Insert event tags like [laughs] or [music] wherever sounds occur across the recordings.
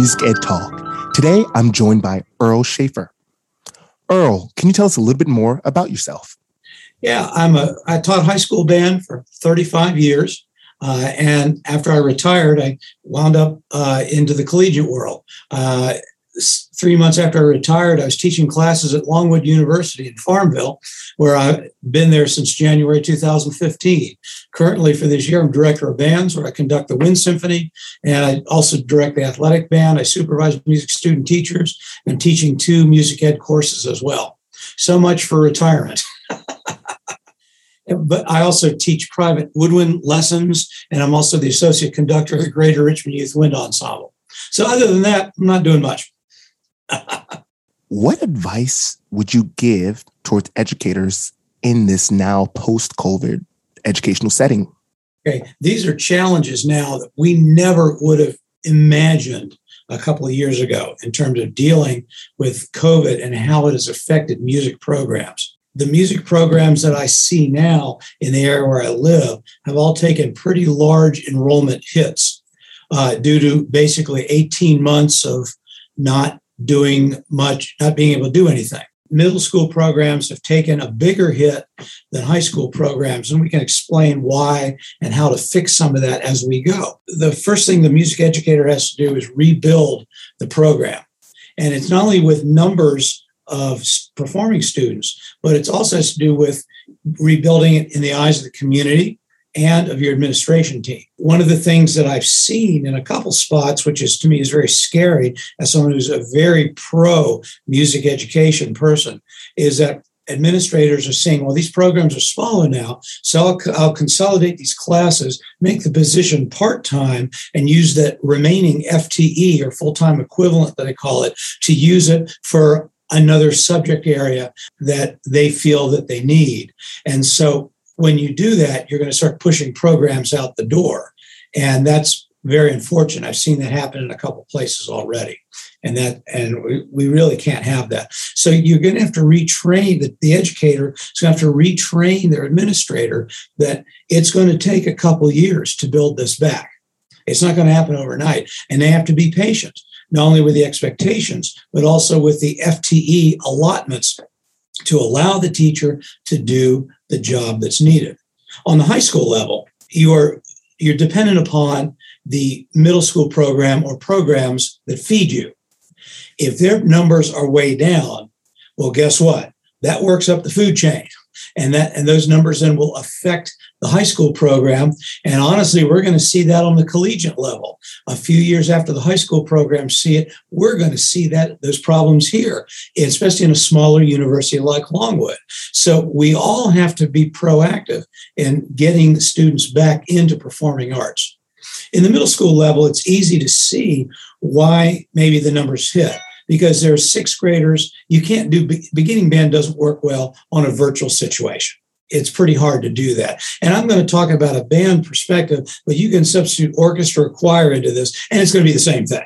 Music Ed Talk. Today, I'm joined by Earl Shaffer. Earl, can you tell us a little bit more about yourself? Yeah, I'm a. I taught high school band for 35 years, uh, and after I retired, I wound up uh, into the collegiate world. Uh, three months after I retired, I was teaching classes at Longwood University in Farmville, where I've been there since January 2015. Currently, for this year, I'm director of bands, where I conduct the Wind Symphony, and I also direct the athletic band. I supervise music student teachers, and teaching two music ed courses as well. So much for retirement. [laughs] but I also teach private woodwind lessons, and I'm also the associate conductor of the Greater Richmond Youth Wind Ensemble. So, other than that, I'm not doing much [laughs] what advice would you give towards educators in this now post COVID educational setting? Okay, these are challenges now that we never would have imagined a couple of years ago in terms of dealing with COVID and how it has affected music programs. The music programs that I see now in the area where I live have all taken pretty large enrollment hits uh, due to basically 18 months of not doing much, not being able to do anything. Middle school programs have taken a bigger hit than high school programs, and we can explain why and how to fix some of that as we go. The first thing the music educator has to do is rebuild the program. And it's not only with numbers of performing students, but it also has to do with rebuilding it in the eyes of the community, and of your administration team. One of the things that I've seen in a couple spots, which is to me is very scary as someone who's a very pro music education person, is that administrators are saying, well, these programs are smaller now, so I'll, I'll consolidate these classes, make the position part time, and use that remaining FTE or full time equivalent that I call it to use it for another subject area that they feel that they need. And so when you do that, you're going to start pushing programs out the door. And that's very unfortunate. I've seen that happen in a couple places already. And that and we, really can't have that. So you're going to have to retrain the, the educator is going to have to retrain their administrator that it's going to take a couple years to build this back. It's not going to happen overnight. And they have to be patient, not only with the expectations, but also with the FTE allotments to allow the teacher to do the job that's needed. On the high school level, you are you're dependent upon the middle school program or programs that feed you. If their numbers are way down, well, guess what? That works up the food chain. And that and those numbers then will affect the high school program. And honestly, we're going to see that on the collegiate level. A few years after the high school programs see it, we're going to see that those problems here, especially in a smaller university like Longwood. So we all have to be proactive in getting the students back into performing arts. In the middle school level, it's easy to see why maybe the numbers hit because there are sixth graders. You can't do beginning band doesn't work well on a virtual situation it's pretty hard to do that. And I'm going to talk about a band perspective, but you can substitute orchestra or choir into this, and it's going to be the same thing.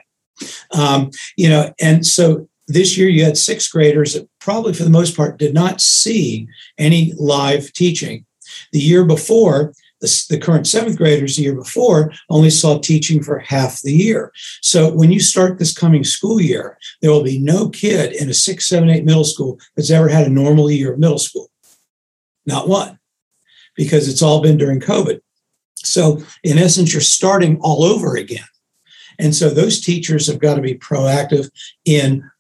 Um, you know, and so this year you had sixth graders that probably for the most part did not see any live teaching. The year before, the, the, current seventh graders the year before only saw teaching for half the year. So when you start this coming school year, there will be no kid in a six, seven, eight middle school that's ever had a normal year of middle school. Not one, because it's all been during COVID. So, in essence, you're starting all over again. And so, those teachers have got to be proactive in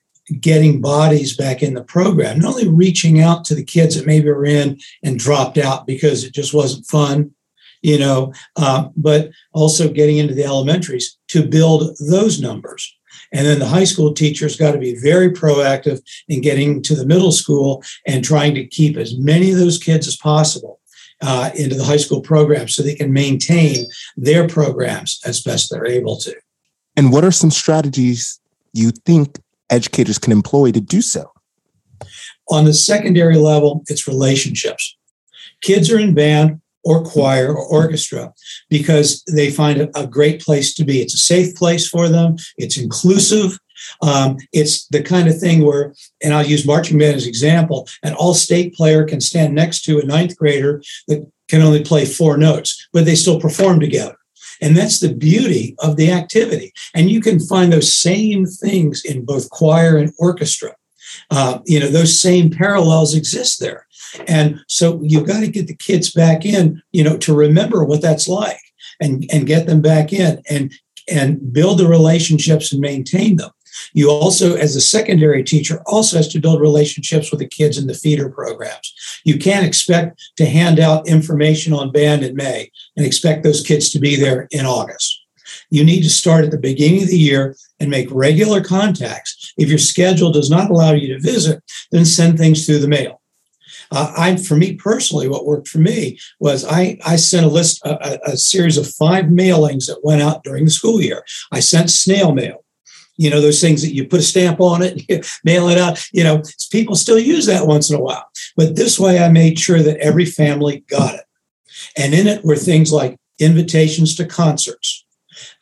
getting bodies back in the program, not only reaching out to the kids that maybe were in and dropped out because it just wasn't fun, you know, uh, but also getting into the elementaries to build those numbers. And then the high school teachers got to be very proactive in getting to the middle school and trying to keep as many of those kids as possible uh, into the high school program so they can maintain their programs as best they're able to. And what are some strategies you think educators can employ to do so? On the secondary level, it's relationships. Kids are in band, or choir or orchestra because they find it a great place to be. It's a safe place for them. It's inclusive. Um, it's the kind of thing where, and I'll use marching band as example, an all-state player can stand next to a ninth grader that can only play four notes, but they still perform together. And that's the beauty of the activity. And you can find those same things in both choir and orchestra. Uh, you know, those same parallels exist there. And so you've got to get the kids back in, you know, to remember what that's like and, and get them back in and and build the relationships and maintain them. You also, as a secondary teacher, also has to build relationships with the kids in the feeder programs. You can't expect to hand out information on band in May and expect those kids to be there in August. You need to start at the beginning of the year and make regular contacts. If your schedule does not allow you to visit, then send things through the mail. Uh, I, for me personally, what worked for me was I, I sent a list, a, a series of five mailings that went out during the school year. I sent snail mail you know those things that you put a stamp on it [laughs] you mail it out you know people still use that once in a while but this way i made sure that every family got it and in it were things like invitations to concerts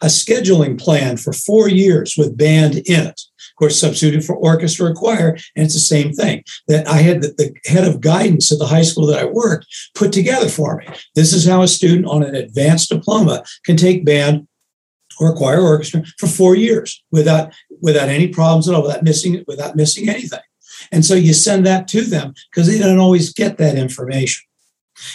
a scheduling plan for four years with band in it of course substituted for orchestra or choir and it's the same thing that i had the, the head of guidance at the high school that i worked put together for me this is how a student on an advanced diploma can take band or choir orchestra for four years without without any problems at all, without missing without missing anything. And so you send that to them because they don't always get that information.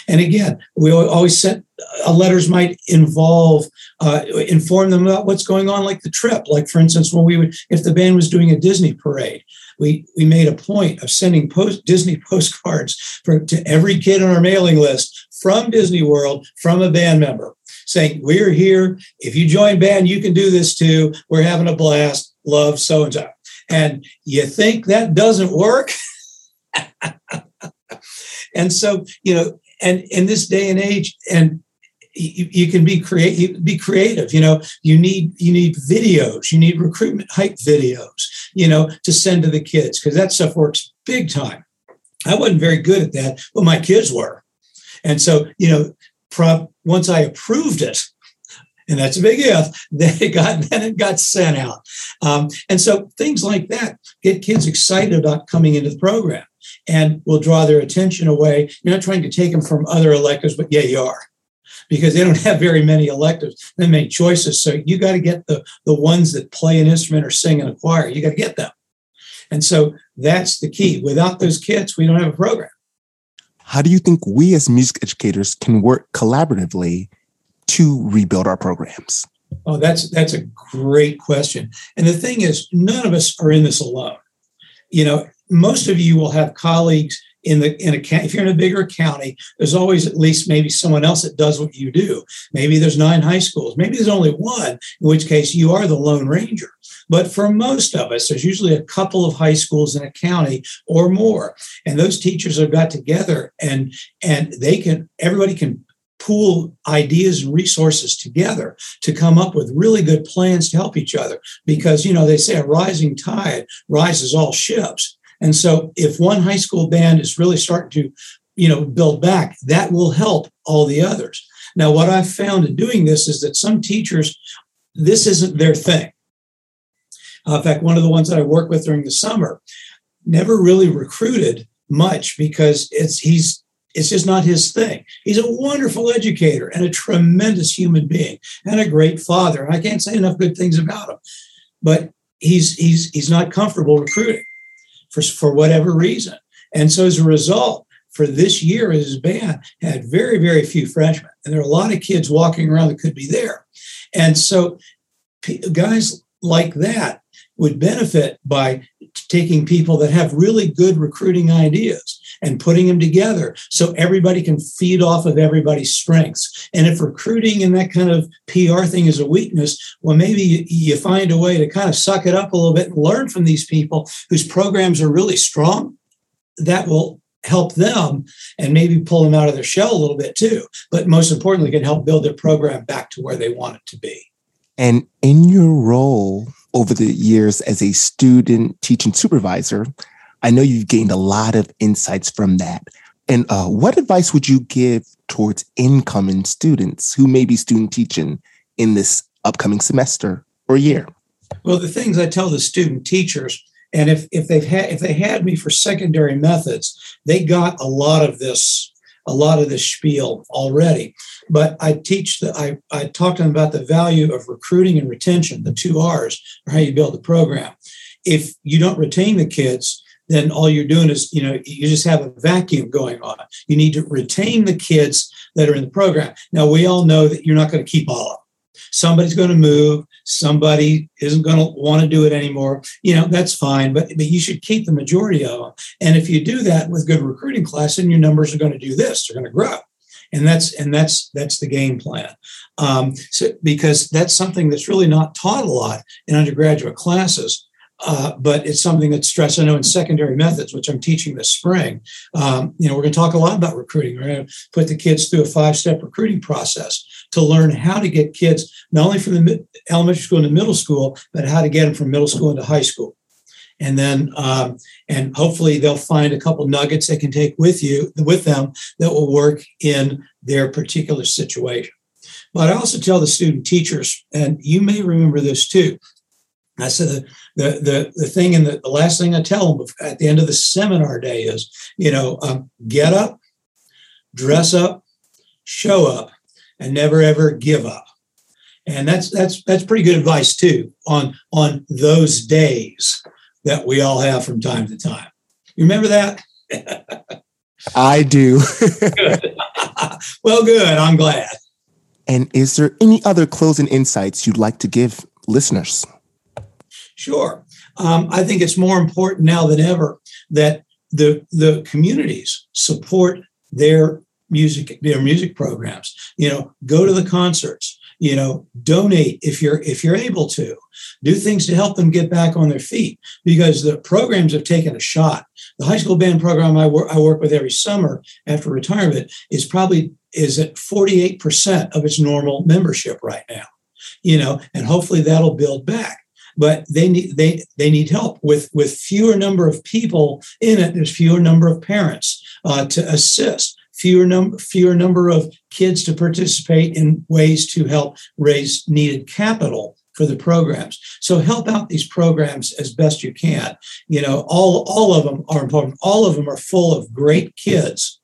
And again, we always sent uh, letters might involve uh, inform them about what's going on, like the trip. Like for instance, when we would, if the band was doing a Disney parade, we we made a point of sending post Disney [laughs] postcards for to every kid on our mailing list from Disney World from a band member saying, We're here. If you join band, you can do this too. We're having a blast. Love so and so. And you think that doesn't work? [laughs] and so, you know, and in this day and age, and you, you, can be creative be creative you know you need you need videos you need recruitment hype videos you know to send to the kids because that stuff works big time i wasn't very good at that but my kids were and so you know pro- once I approved it, and that's a big if, [laughs] then it got then it got sent out. Um, and so things like that get kids excited about coming into the program and will draw their attention away. You're not trying to take them from other electives, but yeah, you are. Because they don't [laughs] have very many electives, they many choices. So you got to get the, the ones that play an instrument or sing in a choir. You got to get them. And so that's the key. Without those kids, we don't have a program. How do you think we as music educators can work collaboratively to rebuild our programs? Oh, that's that's a great question. And the thing is, none of us are in this alone. You know, most of you will have colleagues in the in a if you're in a bigger county, there's always at least maybe someone else that does what you do. Maybe there's nine high schools. Maybe there's only one, in which case you are the lone ranger. But for most of us, there's usually a couple of high schools in a county or more. And those teachers have got together and and they can everybody can pool ideas and resources together to come up with really good plans to help each other because you know they say a rising tide rises all ships and so if one high school band is really starting to you know build back that will help all the others now what i've found in doing this is that some teachers this isn't their thing uh, in fact, one of the ones that I work with during the summer never really recruited much because it's he's it's just not his thing. He's a wonderful educator and a tremendous human being and a great father. I can't say enough good things about him. But he's he's he's not comfortable recruiting for, for whatever reason. And so as a result, for this year, his band had very, very few freshmen. And there are a lot of kids walking around that could be there. And so guys like that would benefit by taking people that have really good recruiting ideas and putting them together so everybody can feed off of everybody's strengths. And if recruiting and that kind of PR thing is a weakness, well, maybe you, find a way to kind of suck it up a little bit and learn from these people whose programs are really strong. That will help them and maybe pull them out of their shell a little bit too. But most importantly, can help build their program back to where they want it to be. And in your role over the years as a student teaching supervisor, I know you've gained a lot of insights from that. And uh, what advice would you give towards incoming students who may be student teaching in this upcoming semester or year? Well, the things I tell the student teachers, and if, if they've had if they had me for secondary methods, they got a lot of this a lot of this spiel already. But I teach that I, I talk to them about the value of recruiting and retention, the two R's, or how you build the program. If you don't retain the kids, then all you're doing is, you know, you just have a vacuum going on. You need to retain the kids that are in the program. Now, we all know that you're not going to keep all of them. Somebody's going to move. Somebody isn't going to want to do it anymore. You know, that's fine, but, but you should keep the majority of them. And if you do that with good recruiting class, then your numbers are going to do this. They're going to grow and that's and that's that's the game plan um, so because that's something that's really not taught a lot in undergraduate classes uh, but it's something that's stressed. I know in secondary methods, which I'm teaching this spring, um, you know, we're going to talk a lot about recruiting. We're going to put the kids through a five-step recruiting process to learn how to get kids not only from the elementary school into middle school, but how to get them from middle school into high school. And then, um, and hopefully, they'll find a couple nuggets they can take with you, with them, that will work in their particular situation. But I also tell the student teachers, and you may remember this too. I said the the the, the thing and the, the, last thing I tell them at the end of the seminar day is, you know, um, get up, dress up, show up, and never ever give up. And that's that's that's pretty good advice too on on those days that we all have from time to time. You remember that? [laughs] I do. good. [laughs] well, good. I'm glad. And is there any other closing insights you'd like to give listeners? Sure. Um, I think it's more important now than ever that the the communities support their music their music programs. You know, go to the concerts. You know, donate if you're if you're able to. Do things to help them get back on their feet because the programs have taken a shot. The high school band program I work I work with every summer after retirement is probably is at 48% of its normal membership right now. You know, and hopefully that'll build back but they need they they need help with with fewer number of people in it. There's fewer number of parents uh, to assist, fewer number fewer number of kids to participate in ways to help raise needed capital for the programs. So help out these programs as best you can. You know, all all of them are important. All of them are full of great kids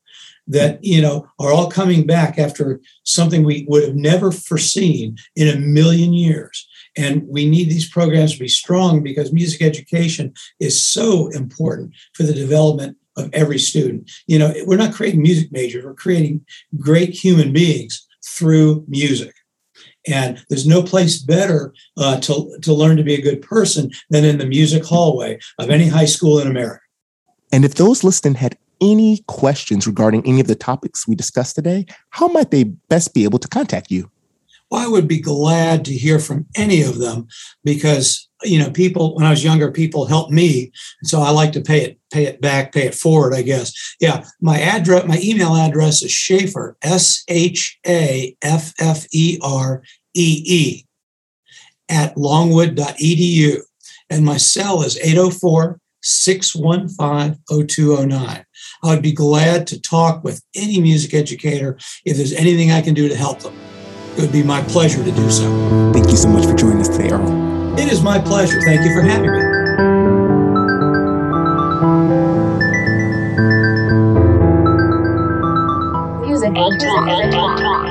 that you know are all coming back after something we would have never foreseen in a million years and we need these programs to be strong because music education is so important for the development of every student. You know, we're not creating music majors, we're creating great human beings through music. And there's no place better uh, to, to learn to be a good person than in the music hallway of any high school in America. And if those listening had any questions regarding any of the topics we discussed today, how might they best be able to contact you? I would be glad to hear from any of them because you know people when I was younger people helped me. So I like to pay it pay it back pay it forward I guess. Yeah my address my email address is Shaffer S H A F F E R E E at longwood.edu and my cell is 804 615 0209 I would be glad to talk with any music educator if there's anything I can do to help them it would be my pleasure to do so. Thank you so much for joining us today, Earl. It is my pleasure. Thank you for having me. Music.